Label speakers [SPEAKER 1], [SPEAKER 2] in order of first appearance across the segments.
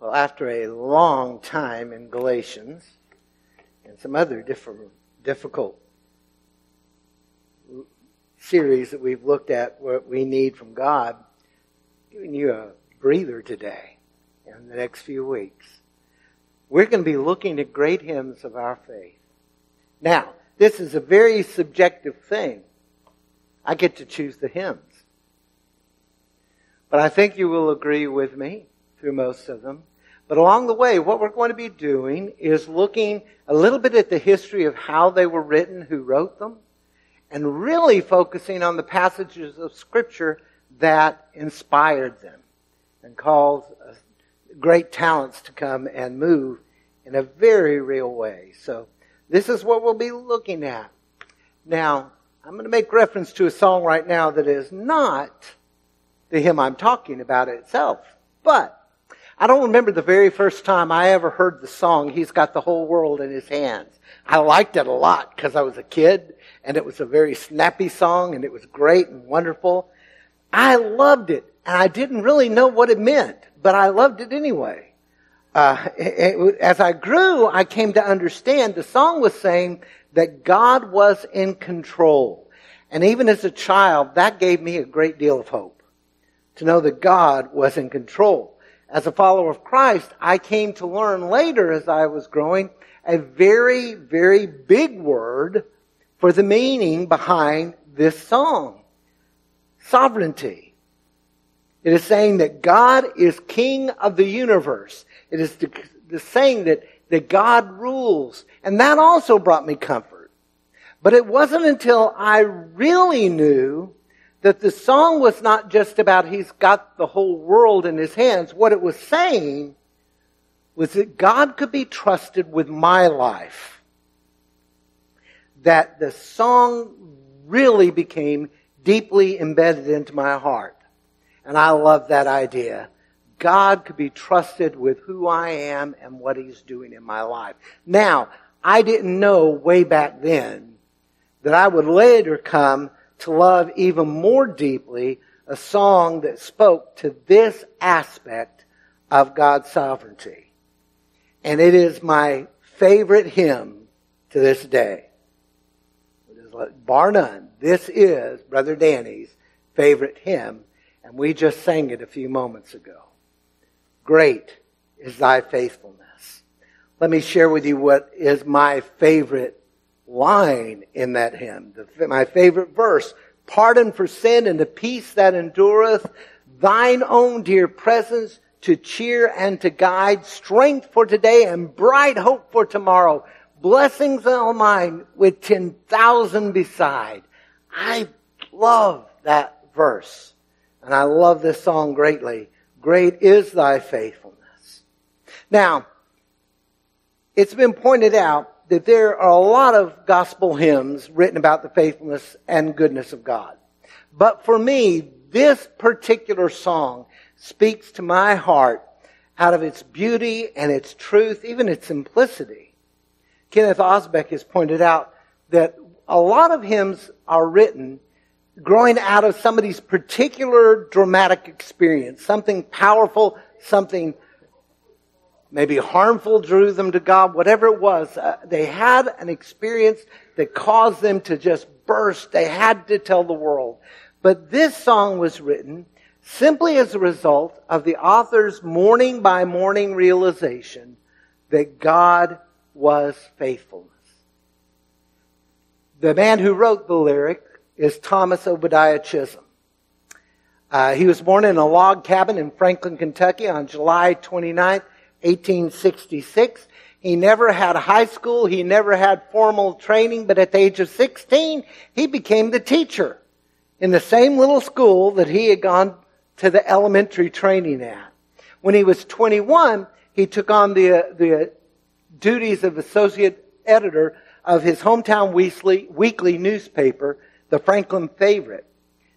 [SPEAKER 1] Well, after a long time in Galatians and some other different, difficult series that we've looked at, what we need from God, giving you a breather today in the next few weeks. We're going to be looking at great hymns of our faith. Now, this is a very subjective thing. I get to choose the hymns. But I think you will agree with me through most of them. But along the way, what we're going to be doing is looking a little bit at the history of how they were written, who wrote them, and really focusing on the passages of Scripture that inspired them and caused uh, great talents to come and move in a very real way. So this is what we'll be looking at. Now, I'm going to make reference to a song right now that is not the hymn I'm talking about itself. But I don't remember the very first time I ever heard the song, He's Got the Whole World in His Hands. I liked it a lot because I was a kid and it was a very snappy song and it was great and wonderful. I loved it and I didn't really know what it meant, but I loved it anyway. Uh, it, it, as I grew, I came to understand the song was saying that God was in control. And even as a child, that gave me a great deal of hope to know that God was in control. As a follower of Christ, I came to learn later as I was growing a very, very big word for the meaning behind this song. Sovereignty. It is saying that God is king of the universe. It is the, the saying that, that God rules. And that also brought me comfort. But it wasn't until I really knew that the song was not just about he's got the whole world in his hands. What it was saying was that God could be trusted with my life. That the song really became deeply embedded into my heart. And I love that idea. God could be trusted with who I am and what he's doing in my life. Now, I didn't know way back then that I would later come to love even more deeply a song that spoke to this aspect of God's sovereignty. And it is my favorite hymn to this day. Bar none, this is Brother Danny's favorite hymn, and we just sang it a few moments ago. Great is thy faithfulness. Let me share with you what is my favorite line in that hymn. The, my favorite verse, pardon for sin and the peace that endureth, thine own dear presence to cheer and to guide, strength for today and bright hope for tomorrow, blessings all mine with 10,000 beside. I love that verse. And I love this song greatly. Great is thy faithfulness. Now, it's been pointed out that there are a lot of gospel hymns written about the faithfulness and goodness of God. But for me, this particular song speaks to my heart out of its beauty and its truth, even its simplicity. Kenneth Osbeck has pointed out that a lot of hymns are written growing out of somebody's particular dramatic experience, something powerful, something maybe harmful drew them to God, whatever it was. Uh, they had an experience that caused them to just burst. They had to tell the world. But this song was written simply as a result of the author's morning by morning realization that God was faithfulness. The man who wrote the lyric is Thomas Obadiah Chisholm. Uh, he was born in a log cabin in Franklin, Kentucky on July 29th, 1866. He never had high school. He never had formal training, but at the age of 16, he became the teacher in the same little school that he had gone to the elementary training at. When he was 21, he took on the, uh, the duties of associate editor of his hometown weekly, weekly newspaper, the Franklin Favorite.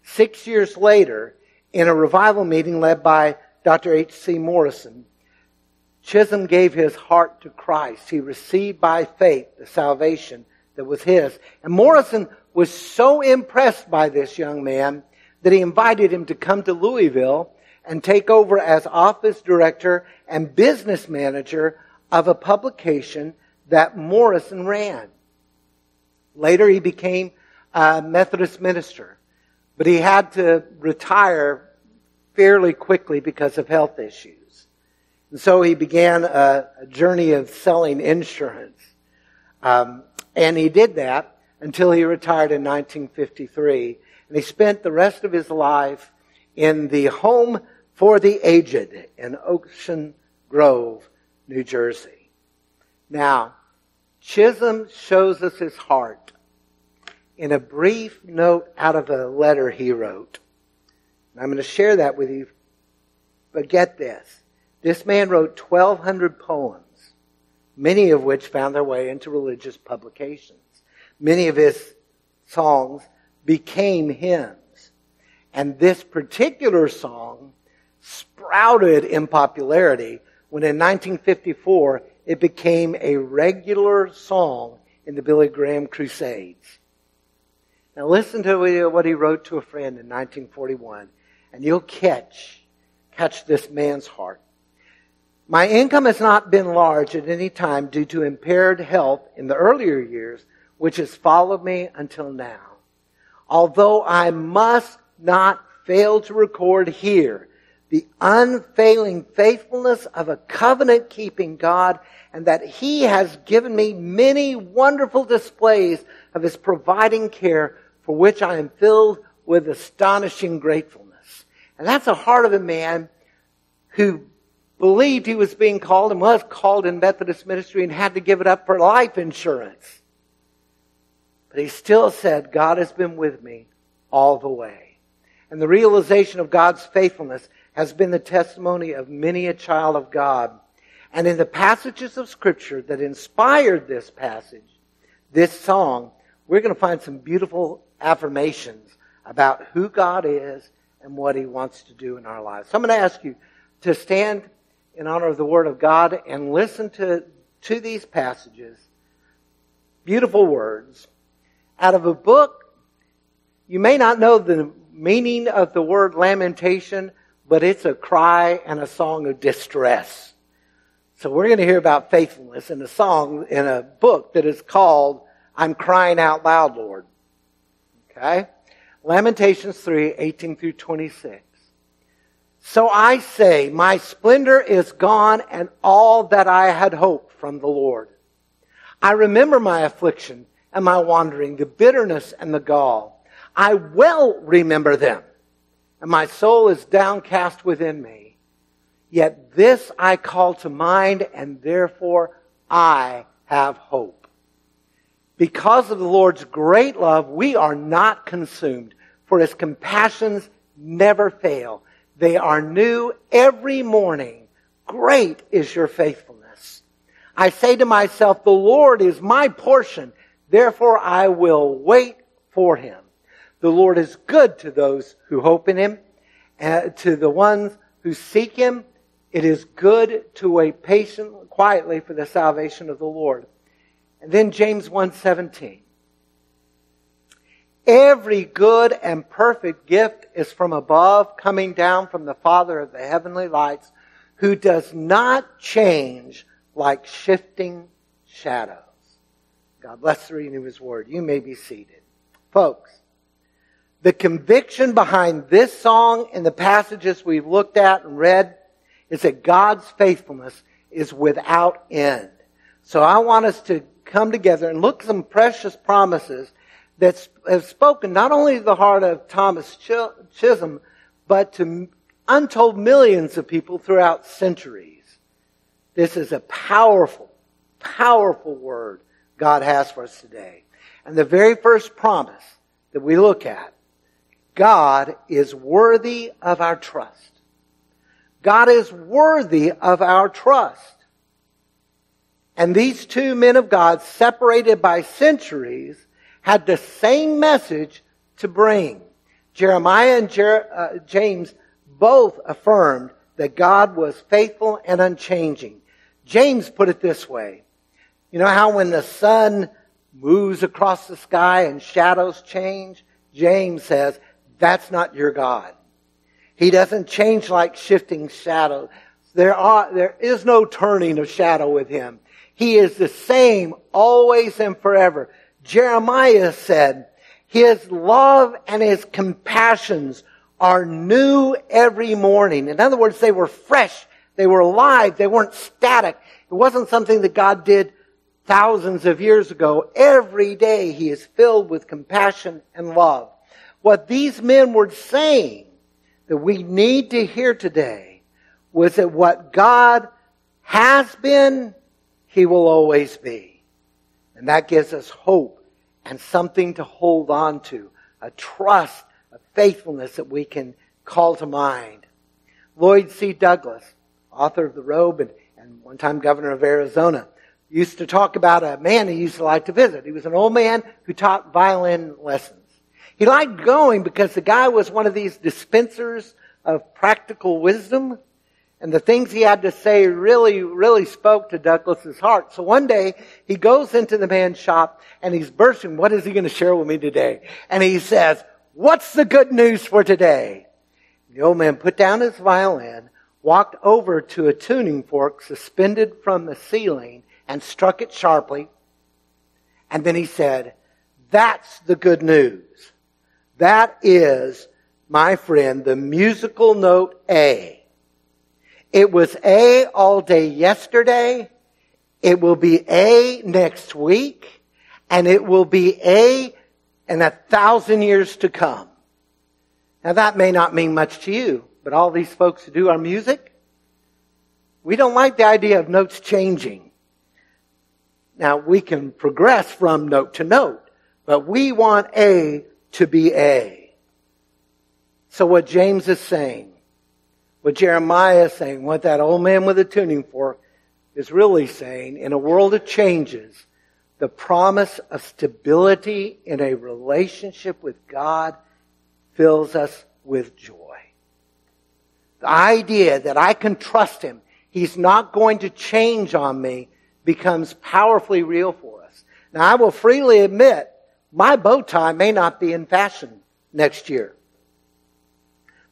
[SPEAKER 1] Six years later, in a revival meeting led by Dr. H.C. Morrison, Chisholm gave his heart to Christ. He received by faith the salvation that was his. And Morrison was so impressed by this young man that he invited him to come to Louisville and take over as office director and business manager of a publication that Morrison ran. Later, he became a Methodist minister, but he had to retire fairly quickly because of health issues. And so he began a, a journey of selling insurance. Um, and he did that until he retired in 1953. And he spent the rest of his life in the home for the aged in Ocean Grove, New Jersey. Now, Chisholm shows us his heart in a brief note out of a letter he wrote. And I'm going to share that with you. But get this. This man wrote 1,200 poems, many of which found their way into religious publications. Many of his songs became hymns. And this particular song sprouted in popularity when in 1954 it became a regular song in the Billy Graham Crusades. Now listen to what he wrote to a friend in 1941 and you'll catch, catch this man's heart. My income has not been large at any time due to impaired health in the earlier years, which has followed me until now. Although I must not fail to record here the unfailing faithfulness of a covenant keeping God and that He has given me many wonderful displays of His providing care for which I am filled with astonishing gratefulness. And that's the heart of a man who believed he was being called and was called in Methodist ministry and had to give it up for life insurance. But he still said, God has been with me all the way. And the realization of God's faithfulness has been the testimony of many a child of God. And in the passages of scripture that inspired this passage, this song, we're going to find some beautiful affirmations about who God is and what He wants to do in our lives. So I'm going to ask you to stand in honor of the Word of God and listen to, to these passages. Beautiful words out of a book. You may not know the meaning of the word lamentation, but it's a cry and a song of distress. So we're going to hear about faithfulness in a song in a book that is called I'm Crying Out Loud, Lord. Okay? Lamentations 3, 18 through 26. So I say, my splendor is gone and all that I had hoped from the Lord. I remember my affliction and my wandering, the bitterness and the gall. I well remember them, and my soul is downcast within me. Yet this I call to mind, and therefore I have hope. Because of the Lord's great love, we are not consumed, for his compassions never fail. They are new every morning. Great is your faithfulness. I say to myself, the Lord is my portion, therefore I will wait for him. The Lord is good to those who hope in him, and to the ones who seek him. It is good to wait patiently, quietly for the salvation of the Lord. And then James 1:17. Every good and perfect gift is from above, coming down from the Father of the heavenly lights, who does not change like shifting shadows. God bless the reading of His Word. You may be seated. Folks, the conviction behind this song and the passages we've looked at and read is that God's faithfulness is without end. So I want us to come together and look at some precious promises that have spoken not only to the heart of Thomas Chisholm, but to untold millions of people throughout centuries. This is a powerful, powerful word God has for us today. And the very first promise that we look at, God is worthy of our trust. God is worthy of our trust. And these two men of God, separated by centuries, had the same message to bring. Jeremiah and Jer- uh, James both affirmed that God was faithful and unchanging. James put it this way. You know how when the sun moves across the sky and shadows change? James says, that's not your God. He doesn't change like shifting shadows. There are, there is no turning of shadow with him. He is the same always and forever. Jeremiah said, his love and his compassions are new every morning. In other words, they were fresh. They were alive. They weren't static. It wasn't something that God did thousands of years ago. Every day he is filled with compassion and love. What these men were saying that we need to hear today was that what God has been, he will always be. And that gives us hope and something to hold on to, a trust, a faithfulness that we can call to mind. Lloyd C. Douglas, author of The Robe and, and one time governor of Arizona, used to talk about a man he used to like to visit. He was an old man who taught violin lessons. He liked going because the guy was one of these dispensers of practical wisdom. And the things he had to say really, really spoke to Douglas's heart. So one day he goes into the man's shop and he's bursting. What is he going to share with me today? And he says, what's the good news for today? The old man put down his violin, walked over to a tuning fork suspended from the ceiling and struck it sharply. And then he said, that's the good news. That is, my friend, the musical note A. It was A all day yesterday. It will be A next week. And it will be A in a thousand years to come. Now that may not mean much to you, but all these folks who do our music, we don't like the idea of notes changing. Now we can progress from note to note, but we want A to be A. So what James is saying, what Jeremiah is saying, what that old man with a tuning fork is really saying, in a world of changes, the promise of stability in a relationship with God fills us with joy. The idea that I can trust Him, He's not going to change on me, becomes powerfully real for us. Now, I will freely admit, my bow tie may not be in fashion next year.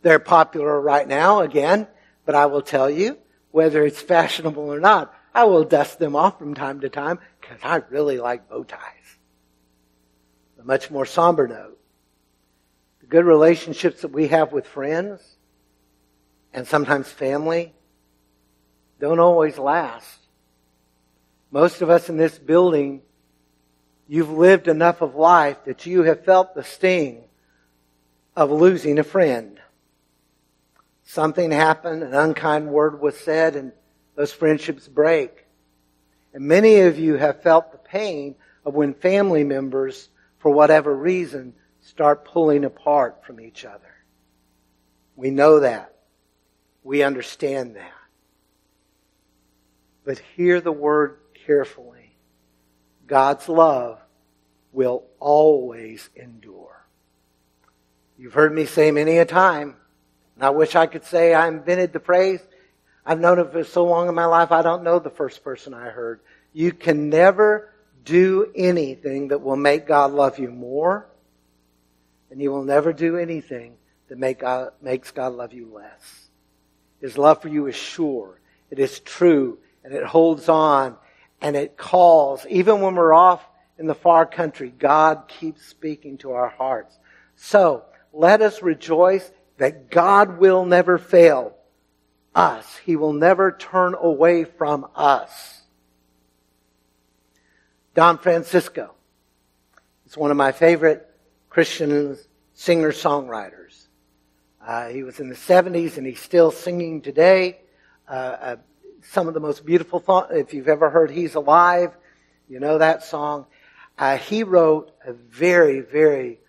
[SPEAKER 1] They're popular right now again, but I will tell you, whether it's fashionable or not, I will dust them off from time to time because I really like bow ties. A much more somber note. The good relationships that we have with friends and sometimes family don't always last. Most of us in this building, you've lived enough of life that you have felt the sting of losing a friend. Something happened, an unkind word was said, and those friendships break. And many of you have felt the pain of when family members, for whatever reason, start pulling apart from each other. We know that. We understand that. But hear the word carefully. God's love will always endure. You've heard me say many a time, and I wish I could say I invented the phrase. I've known it for so long in my life, I don't know the first person I heard. You can never do anything that will make God love you more, and you will never do anything that make God, makes God love you less. His love for you is sure, it is true, and it holds on, and it calls. Even when we're off in the far country, God keeps speaking to our hearts. So, let us rejoice that God will never fail us. He will never turn away from us. Don Francisco is one of my favorite Christian singer-songwriters. Uh, he was in the 70s and he's still singing today. Uh, uh, some of the most beautiful thought, if you've ever heard He's Alive, you know that song. Uh, he wrote a very, very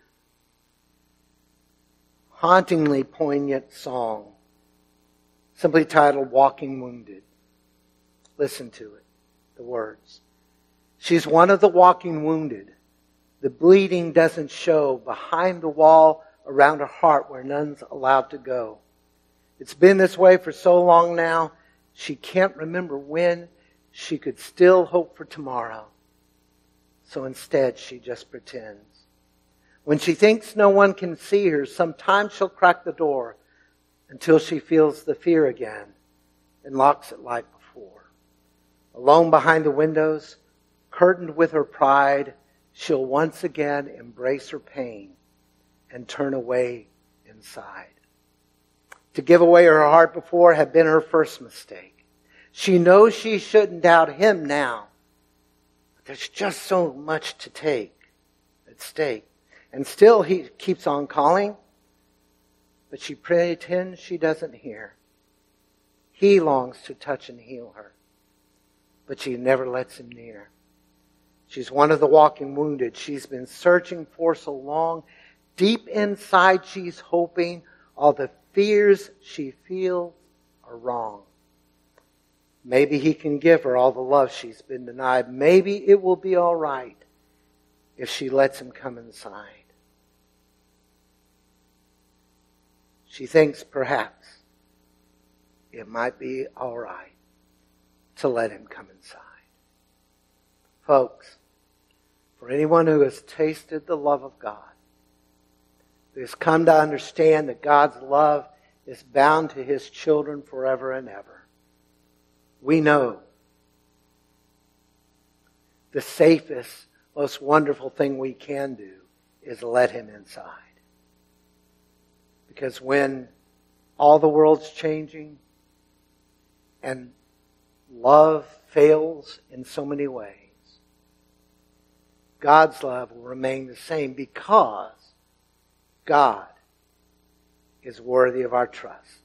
[SPEAKER 1] hauntingly poignant song, simply titled Walking Wounded. Listen to it, the words. She's one of the walking wounded. The bleeding doesn't show behind the wall around her heart where none's allowed to go. It's been this way for so long now, she can't remember when she could still hope for tomorrow. So instead, she just pretends. When she thinks no one can see her, sometimes she'll crack the door until she feels the fear again and locks it like before. Alone behind the windows, curtained with her pride, she'll once again embrace her pain and turn away inside. To give away her heart before had been her first mistake. She knows she shouldn't doubt him now. But there's just so much to take at stake. And still he keeps on calling, but she pretends she doesn't hear. He longs to touch and heal her, but she never lets him near. She's one of the walking wounded. She's been searching for so long. Deep inside, she's hoping all the fears she feels are wrong. Maybe he can give her all the love she's been denied. Maybe it will be all right if she lets him come inside. She thinks perhaps it might be all right to let him come inside. Folks, for anyone who has tasted the love of God, who has come to understand that God's love is bound to his children forever and ever, we know the safest, most wonderful thing we can do is let him inside. Because when all the world's changing and love fails in so many ways, God's love will remain the same because God is worthy of our trust.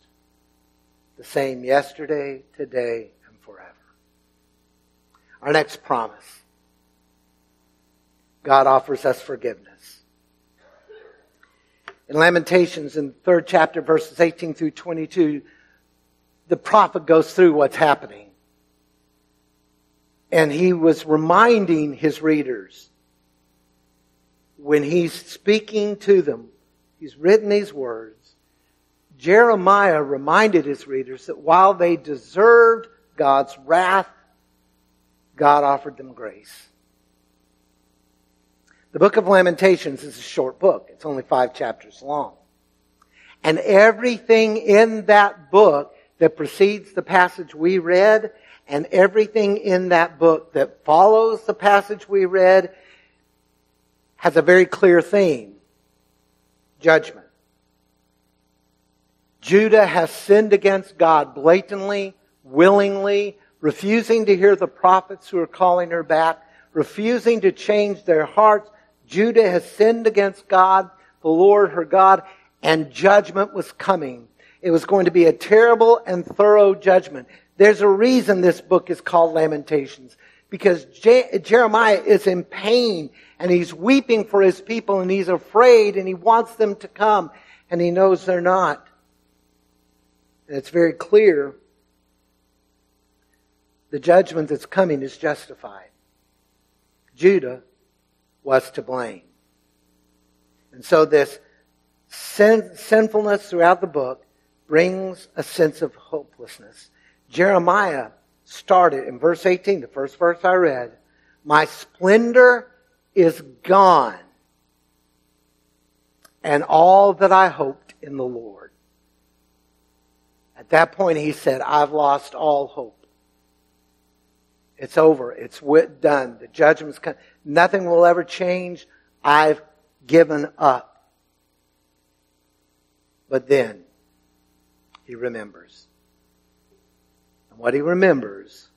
[SPEAKER 1] The same yesterday, today, and forever. Our next promise. God offers us forgiveness. In Lamentations, in the third chapter, verses 18 through 22, the prophet goes through what's happening. And he was reminding his readers when he's speaking to them, he's written these words. Jeremiah reminded his readers that while they deserved God's wrath, God offered them grace. The book of Lamentations is a short book. It's only five chapters long. And everything in that book that precedes the passage we read and everything in that book that follows the passage we read has a very clear theme. Judgment. Judah has sinned against God blatantly, willingly, refusing to hear the prophets who are calling her back, refusing to change their hearts. Judah has sinned against God, the Lord her God, and judgment was coming. It was going to be a terrible and thorough judgment. There's a reason this book is called Lamentations because Je- Jeremiah is in pain and he's weeping for his people and he's afraid and he wants them to come and he knows they're not. And it's very clear the judgment that's coming is justified. Judah was to blame. And so this sin- sinfulness throughout the book brings a sense of hopelessness. Jeremiah started in verse 18, the first verse I read, My splendor is gone, and all that I hoped in the Lord. At that point, he said, I've lost all hope. It's over. It's done. The judgment's come. Nothing will ever change. I've given up. But then, he remembers. And what he remembers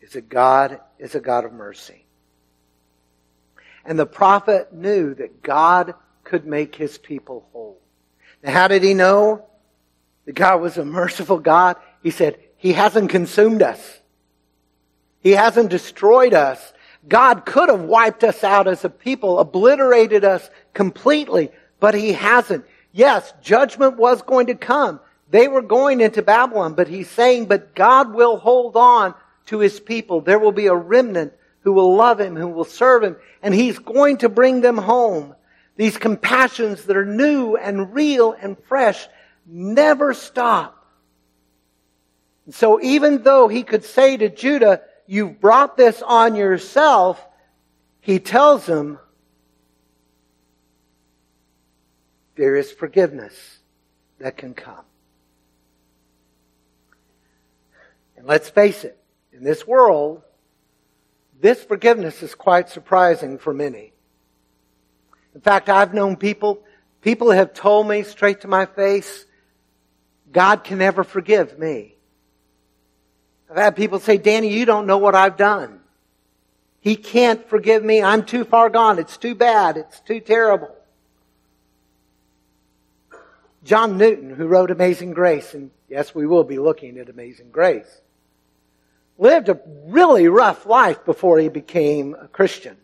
[SPEAKER 1] is that God is a God of mercy. And the prophet knew that God could make his people whole. Now, how did he know that God was a merciful God? He said, He hasn't consumed us. He hasn't destroyed us. God could have wiped us out as a people, obliterated us completely, but He hasn't. Yes, judgment was going to come. They were going into Babylon, but he's saying, but God will hold on to his people. There will be a remnant who will love him, who will serve him, and he's going to bring them home. These compassions that are new and real and fresh never stop. So even though he could say to Judah, You've brought this on yourself. He tells him, There is forgiveness that can come. And let's face it, in this world, this forgiveness is quite surprising for many. In fact, I've known people, people have told me straight to my face, God can never forgive me. I've had people say, Danny, you don't know what I've done. He can't forgive me. I'm too far gone. It's too bad. It's too terrible. John Newton, who wrote Amazing Grace, and yes, we will be looking at Amazing Grace, lived a really rough life before he became a Christian.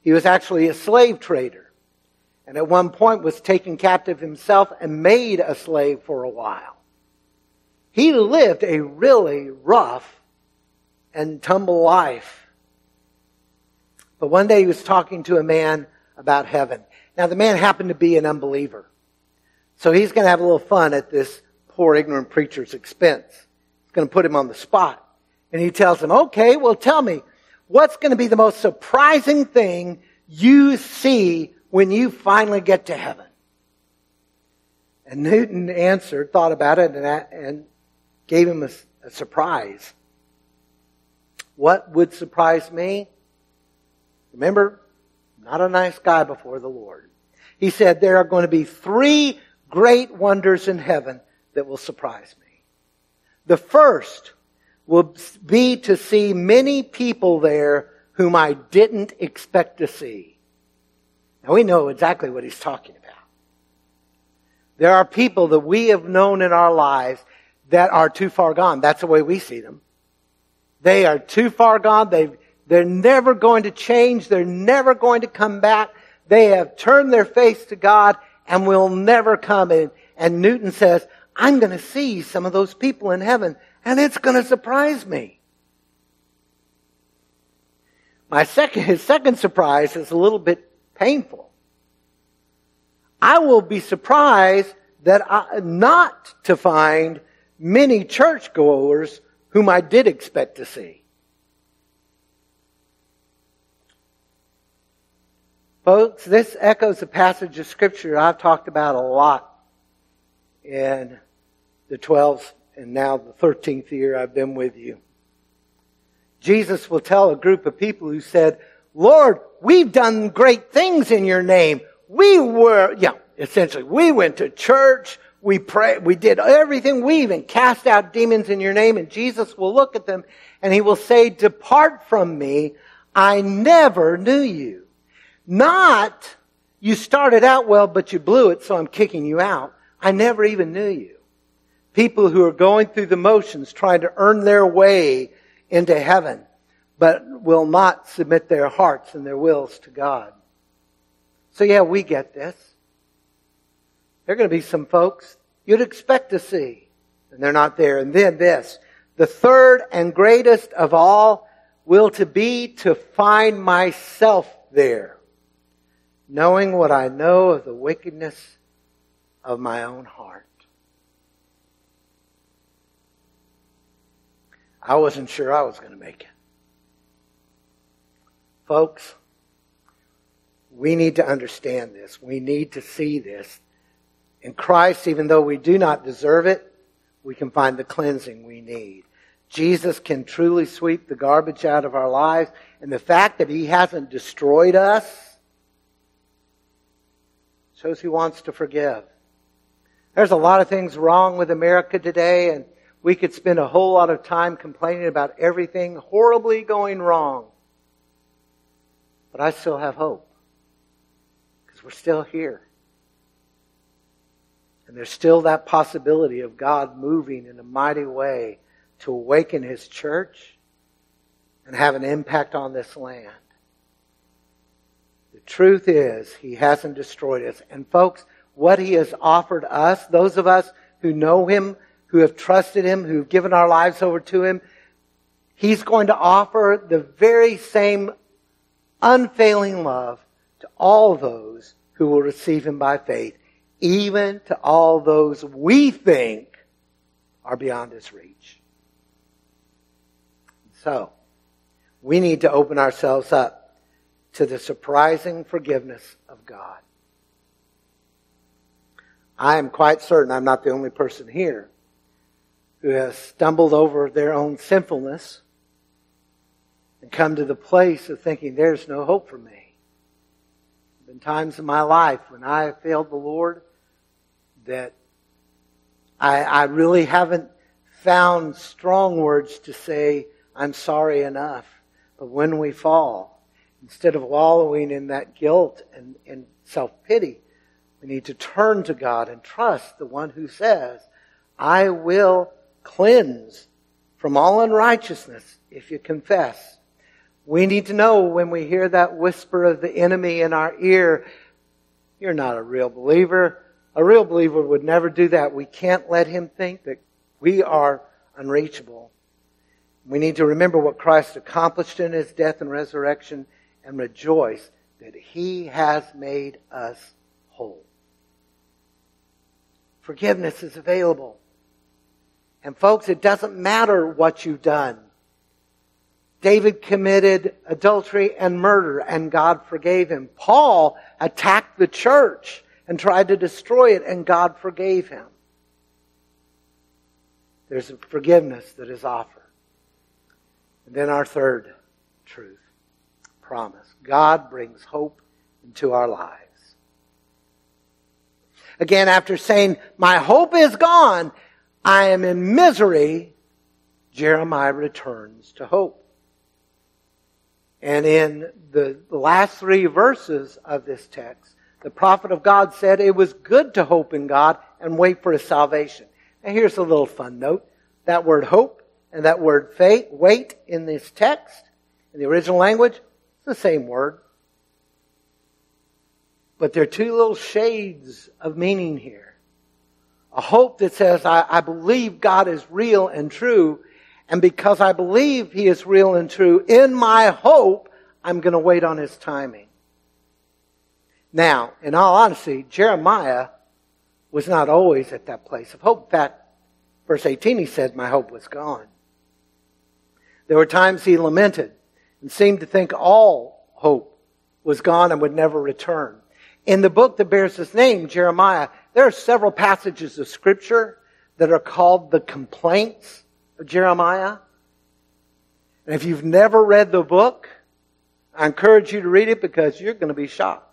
[SPEAKER 1] He was actually a slave trader. And at one point was taken captive himself and made a slave for a while. He lived a really rough and tumble life. But one day he was talking to a man about heaven. Now the man happened to be an unbeliever. So he's going to have a little fun at this poor ignorant preacher's expense. He's going to put him on the spot. And he tells him, okay, well tell me, what's going to be the most surprising thing you see when you finally get to heaven? And Newton answered, thought about it, and, and gave him a, a surprise. What would surprise me? Remember, not a nice guy before the Lord. He said there are going to be three great wonders in heaven that will surprise me. The first will be to see many people there whom I didn't expect to see. Now we know exactly what he's talking about. There are people that we have known in our lives that are too far gone. That's the way we see them. They are too far gone. They, they're never going to change. They're never going to come back. They have turned their face to God and will never come in. And Newton says, I'm going to see some of those people in heaven and it's going to surprise me. My second, his second surprise is a little bit painful. I will be surprised that I, not to find many churchgoers whom I did expect to see. Folks, this echoes a passage of scripture I've talked about a lot in the 12th and now the 13th year I've been with you. Jesus will tell a group of people who said, Lord, we've done great things in your name. We were, yeah, essentially, we went to church, we prayed, we did everything, we even cast out demons in your name, and Jesus will look at them and he will say, depart from me, I never knew you. Not, you started out well, but you blew it, so I'm kicking you out. I never even knew you. People who are going through the motions trying to earn their way into heaven, but will not submit their hearts and their wills to God. So yeah, we get this. There are going to be some folks you'd expect to see, and they're not there. And then this, the third and greatest of all will to be to find myself there, knowing what I know of the wickedness of my own heart. I wasn't sure I was going to make it. Folks, we need to understand this. We need to see this. In Christ, even though we do not deserve it, we can find the cleansing we need. Jesus can truly sweep the garbage out of our lives, and the fact that He hasn't destroyed us shows He wants to forgive. There's a lot of things wrong with America today, and we could spend a whole lot of time complaining about everything horribly going wrong. But I still have hope. Because we're still here. And there's still that possibility of God moving in a mighty way to awaken His church and have an impact on this land. The truth is, He hasn't destroyed us. And folks, what He has offered us, those of us who know Him who have trusted Him, who've given our lives over to Him, He's going to offer the very same unfailing love to all those who will receive Him by faith, even to all those we think are beyond His reach. So, we need to open ourselves up to the surprising forgiveness of God. I am quite certain I'm not the only person here who has stumbled over their own sinfulness and come to the place of thinking there's no hope for me. There have been times in my life when I have failed the Lord that I, I really haven't found strong words to say, I'm sorry enough. But when we fall, instead of wallowing in that guilt and, and self-pity, we need to turn to God and trust the one who says, I will cleanse from all unrighteousness if you confess. We need to know when we hear that whisper of the enemy in our ear, you're not a real believer. A real believer would never do that. We can't let him think that we are unreachable. We need to remember what Christ accomplished in his death and resurrection and rejoice that he has made us whole. Forgiveness is available. And folks, it doesn't matter what you've done. David committed adultery and murder and God forgave him. Paul attacked the church and tried to destroy it and God forgave him. There's a forgiveness that is offered. And then our third truth, promise. God brings hope into our lives. Again, after saying, my hope is gone, I am in misery, Jeremiah returns to hope. And in the, last three verses of this text, the prophet of God said it was good to hope in God and wait for his salvation. And here's a little fun note. That word hope and that word faith, wait in this text, in the original language, it's the same word. But there are two little shades of meaning here. A hope that says, I, I believe God is real and true, and because I believe He is real and true, in my hope, I'm going to wait on His timing. Now, in all honesty, Jeremiah was not always at that place of hope. In fact, verse 18 he said, My hope was gone. There were times he lamented and seemed to think all hope was gone and would never return. In the book that bears his name, Jeremiah, there are several passages of scripture that are called the complaints of Jeremiah. And if you've never read the book, I encourage you to read it because you're going to be shocked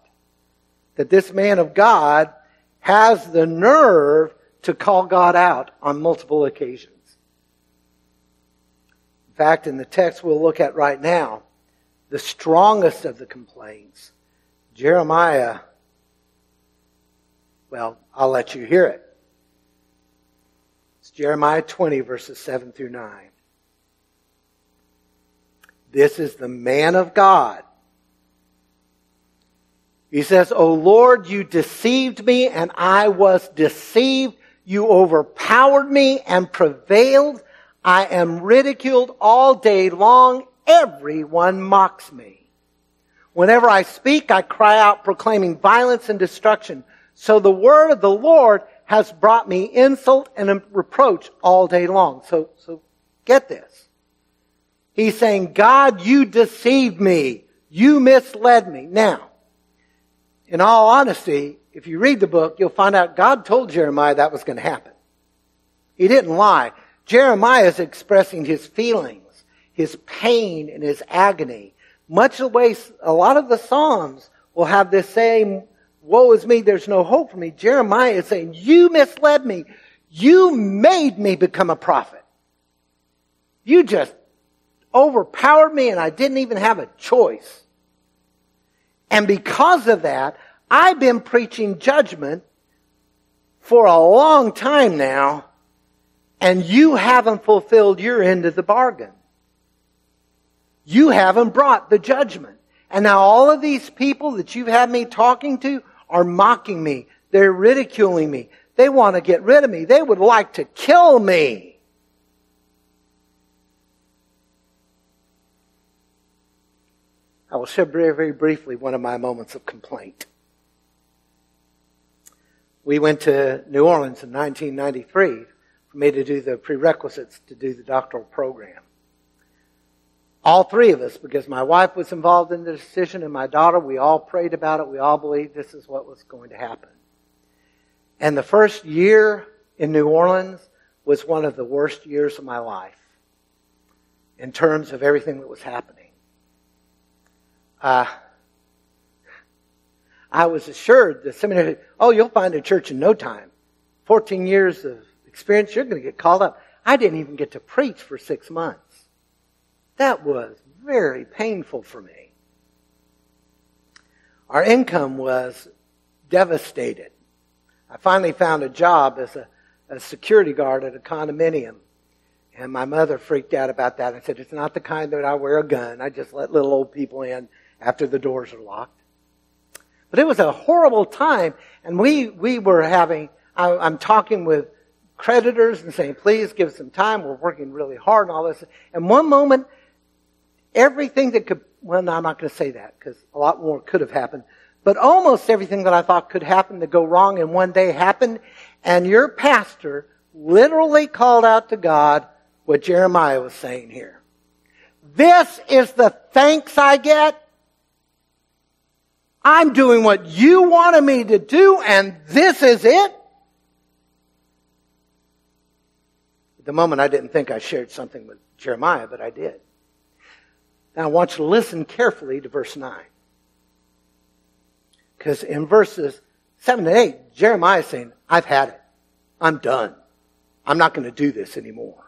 [SPEAKER 1] that this man of God has the nerve to call God out on multiple occasions. In fact, in the text we'll look at right now, the strongest of the complaints, Jeremiah, well, I'll let you hear it. It's Jeremiah 20 verses 7 through 9. This is the man of God. He says, O Lord, you deceived me and I was deceived. You overpowered me and prevailed. I am ridiculed all day long. Everyone mocks me. Whenever I speak, I cry out proclaiming violence and destruction. So the word of the Lord has brought me insult and reproach all day long. So, so get this. He's saying, God, you deceived me. You misled me. Now, in all honesty, if you read the book, you'll find out God told Jeremiah that was going to happen. He didn't lie. Jeremiah is expressing his feelings, his pain, and his agony. Much the way a lot of the Psalms will have this same, woe is me, there's no hope for me. Jeremiah is saying, you misled me. You made me become a prophet. You just overpowered me and I didn't even have a choice. And because of that, I've been preaching judgment for a long time now, and you haven't fulfilled your end of the bargain. You haven't brought the judgment. And now all of these people that you've had me talking to are mocking me. They're ridiculing me. They want to get rid of me. They would like to kill me. I will share very, very briefly one of my moments of complaint. We went to New Orleans in 1993 for me to do the prerequisites to do the doctoral program. All three of us, because my wife was involved in the decision and my daughter, we all prayed about it. We all believed this is what was going to happen. And the first year in New Orleans was one of the worst years of my life in terms of everything that was happening. Uh, I was assured the seminary, oh, you'll find a church in no time. 14 years of experience, you're going to get called up. I didn't even get to preach for six months. That was very painful for me. Our income was devastated. I finally found a job as a, a security guard at a condominium. And my mother freaked out about that and said, it's not the kind that I wear a gun. I just let little old people in after the doors are locked. But it was a horrible time, and we, we were having, I, I'm talking with creditors and saying, please give us some time, we're working really hard and all this. And one moment, everything that could, well, no, I'm not going to say that, because a lot more could have happened. But almost everything that I thought could happen to go wrong in one day happened, and your pastor literally called out to God what Jeremiah was saying here. This is the thanks I get I'm doing what you wanted me to do and this is it? At the moment I didn't think I shared something with Jeremiah, but I did. Now I want you to listen carefully to verse 9. Because in verses 7 and 8, Jeremiah is saying, I've had it. I'm done. I'm not going to do this anymore.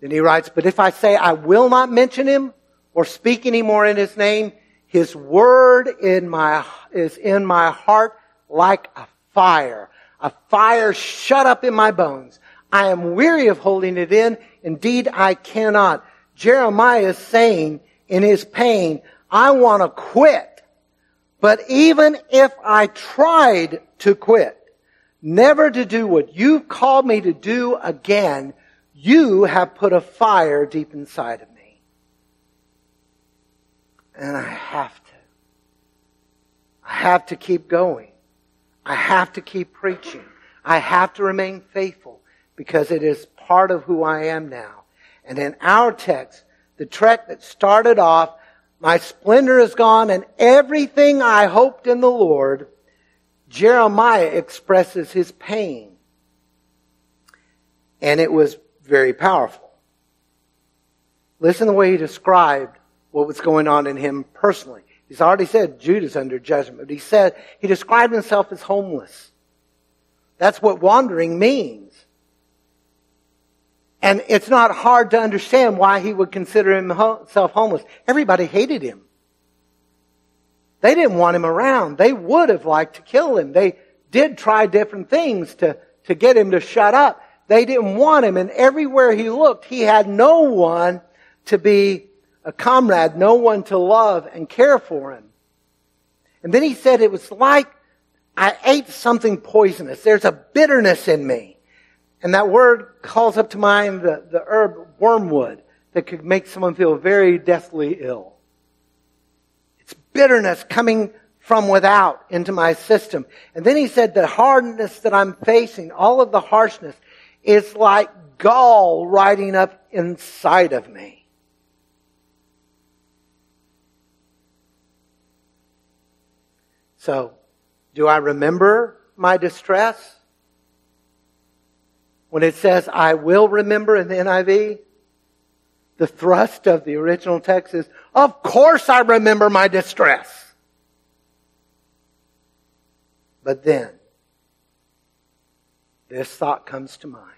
[SPEAKER 1] Then he writes, But if I say I will not mention him or speak anymore in his name, his word in my, is in my heart like a fire, a fire shut up in my bones. I am weary of holding it in. Indeed, I cannot. Jeremiah is saying in his pain, I want to quit. But even if I tried to quit, never to do what you've called me to do again, you have put a fire deep inside of me. And I have to. I have to keep going. I have to keep preaching. I have to remain faithful because it is part of who I am now. And in our text, the trek that started off, my splendor is gone and everything I hoped in the Lord, Jeremiah expresses his pain. And it was very powerful. Listen to the way he described what was going on in him personally. He's already said Judah's under judgment, he said he described himself as homeless. That's what wandering means. And it's not hard to understand why he would consider himself homeless. Everybody hated him. They didn't want him around. They would have liked to kill him. They did try different things to, to get him to shut up. They didn't want him, and everywhere he looked, he had no one to be a comrade, no one to love and care for him. And then he said it was like I ate something poisonous. There's a bitterness in me. And that word calls up to mind the, the herb wormwood that could make someone feel very deathly ill. It's bitterness coming from without into my system. And then he said the hardness that I'm facing, all of the harshness, is like gall riding up inside of me. So, do I remember my distress? When it says, I will remember in the NIV, the thrust of the original text is, of course I remember my distress. But then, this thought comes to mind.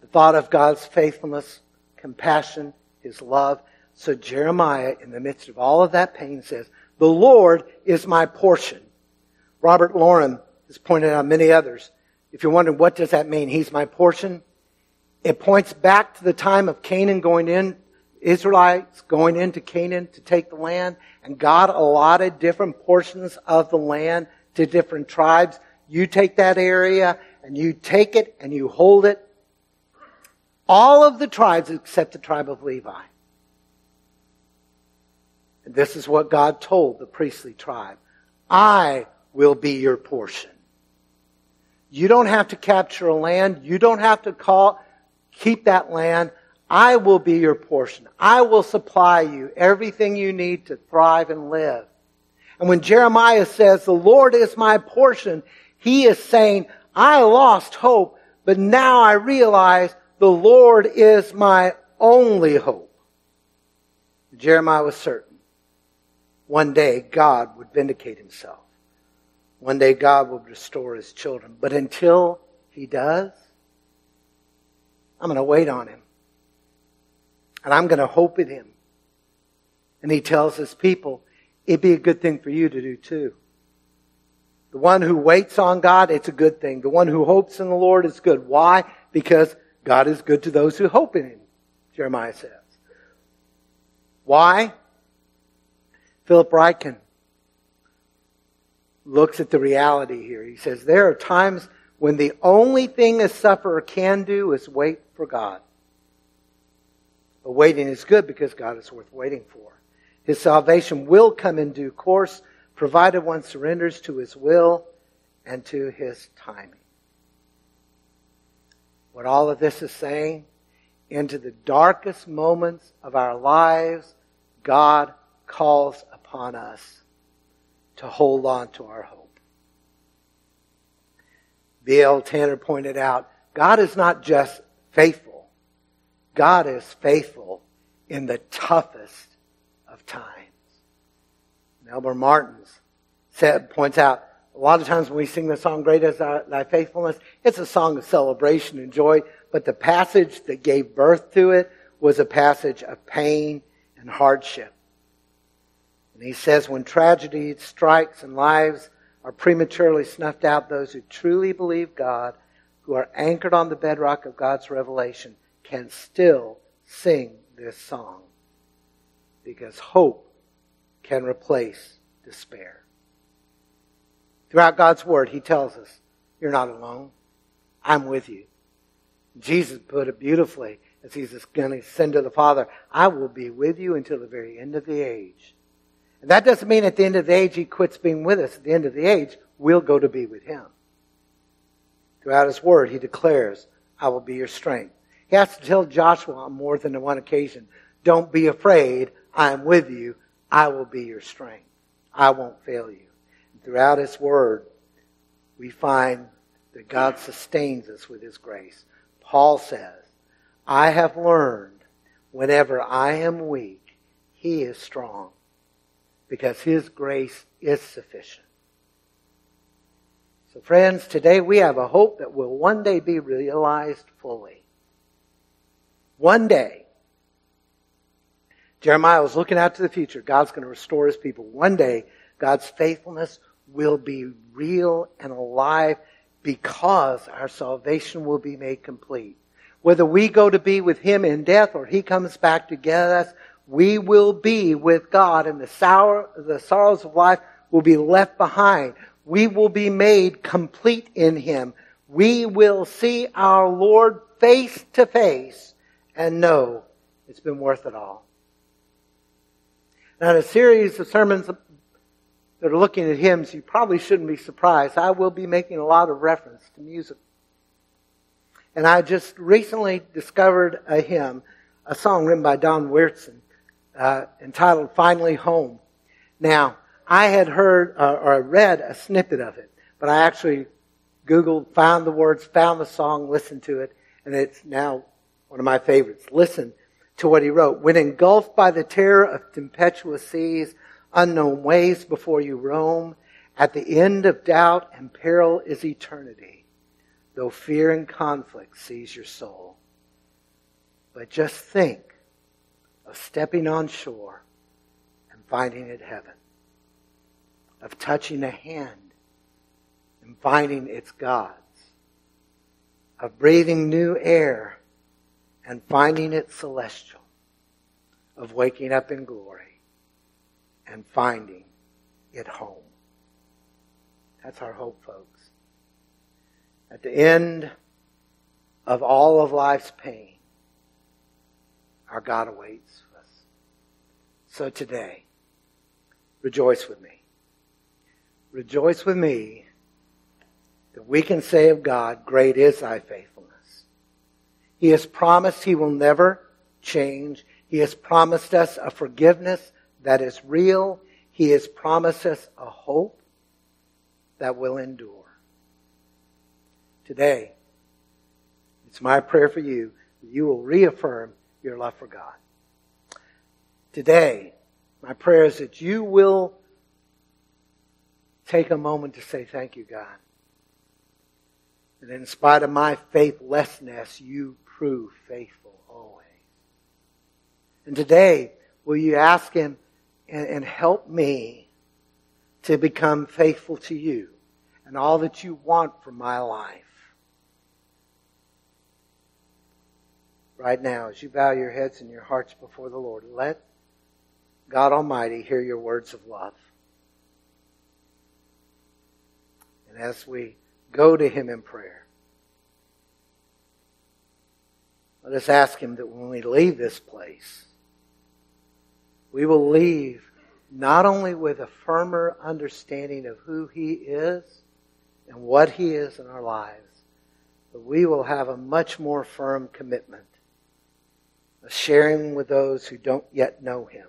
[SPEAKER 1] The thought of God's faithfulness, compassion, His love. So Jeremiah, in the midst of all of that pain, says, the Lord is my portion. Robert Laurin has pointed out many others. If you're wondering what does that mean, He's my portion. It points back to the time of Canaan going in, Israelites going into Canaan to take the land, and God allotted different portions of the land to different tribes. You take that area and you take it and you hold it. All of the tribes except the tribe of Levi. And this is what God told the priestly tribe. I will be your portion. You don't have to capture a land. You don't have to call, keep that land. I will be your portion. I will supply you everything you need to thrive and live. And when Jeremiah says, the Lord is my portion, he is saying, I lost hope, but now I realize the Lord is my only hope. Jeremiah was certain one day God would vindicate himself. One day God will restore his children. But until he does, I'm going to wait on him. And I'm going to hope in him. And he tells his people, it'd be a good thing for you to do too. The one who waits on God, it's a good thing. The one who hopes in the Lord is good. Why? Because God is good to those who hope in him, Jeremiah says. Why? Philip Ryken looks at the reality here. He says, there are times when the only thing a sufferer can do is wait for God. But waiting is good because God is worth waiting for. His salvation will come in due course, provided one surrenders to His will and to His timing. What all of this is saying, into the darkest moments of our lives, God calls upon us to hold on to our hope. B.L. Tanner pointed out, God is not just faithful. God is faithful in the toughest of times. Melba Martins said, points out, a lot of times when we sing the song, Great is Thy Faithfulness, it's a song of celebration and joy, but the passage that gave birth to it was a passage of pain and hardship. And he says, when tragedy strikes and lives are prematurely snuffed out, those who truly believe God, who are anchored on the bedrock of God's revelation, can still sing this song. Because hope can replace despair. Throughout God's Word, He tells us, You're not alone. I'm with you. Jesus put it beautifully as He's going to send to the Father, I will be with you until the very end of the age. And that doesn't mean at the end of the age he quits being with us. At the end of the age, we'll go to be with him. Throughout his word, he declares, I will be your strength. He has to tell Joshua on more than one occasion, don't be afraid. I am with you. I will be your strength. I won't fail you. And throughout his word, we find that God sustains us with his grace. Paul says, I have learned whenever I am weak, he is strong because His grace is sufficient. So friends, today we have a hope that will one day be realized fully. One day. Jeremiah was looking out to the future. God's going to restore His people. One day, God's faithfulness will be real and alive because our salvation will be made complete. Whether we go to be with Him in death or He comes back to get us, we will be with God and the sour, the sorrows of life will be left behind. We will be made complete in Him. We will see our Lord face to face and know it's been worth it all. Now in a series of sermons that are looking at hymns, you probably shouldn't be surprised. I will be making a lot of reference to music. And I just recently discovered a hymn, a song written by Don Wyrtzen uh, entitled Finally Home. Now, I had heard uh, or read a snippet of it, but I actually Googled, found the words, found the song, listened to it, and it's now one of my favorites. Listen to what he wrote. When engulfed by the terror of tempestuous seas, unknown ways before you roam, at the end of doubt and peril is eternity, though fear and conflict seize your soul. But just think of stepping on shore and finding it heaven, of touching a hand and finding it's God's, of breathing new air and finding it celestial, of waking up in glory and finding it home. That's our hope, folks. At the end of all of life's pain, our God awaits us. So today, rejoice with me. Rejoice with me that we can say of God, great is thy faithfulness. He has promised he will never change. He has promised us a forgiveness that is real. He has promised us a hope that will endure. Today, it's my prayer for you that you will reaffirm your love for God. Today, my prayer is that you will take a moment to say, Thank you, God. And in spite of my faithlessness, you prove faithful always. And today, will you ask Him and, and help me to become faithful to you and all that you want for my life? Right now, as you bow your heads and your hearts before the Lord, let God Almighty hear your words of love. And as we go to Him in prayer, let us ask Him that when we leave this place, we will leave not only with a firmer understanding of who He is and what He is in our lives, but we will have a much more firm commitment sharing with those who don't yet know Him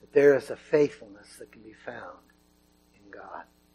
[SPEAKER 1] that there is a faithfulness that can be found in God.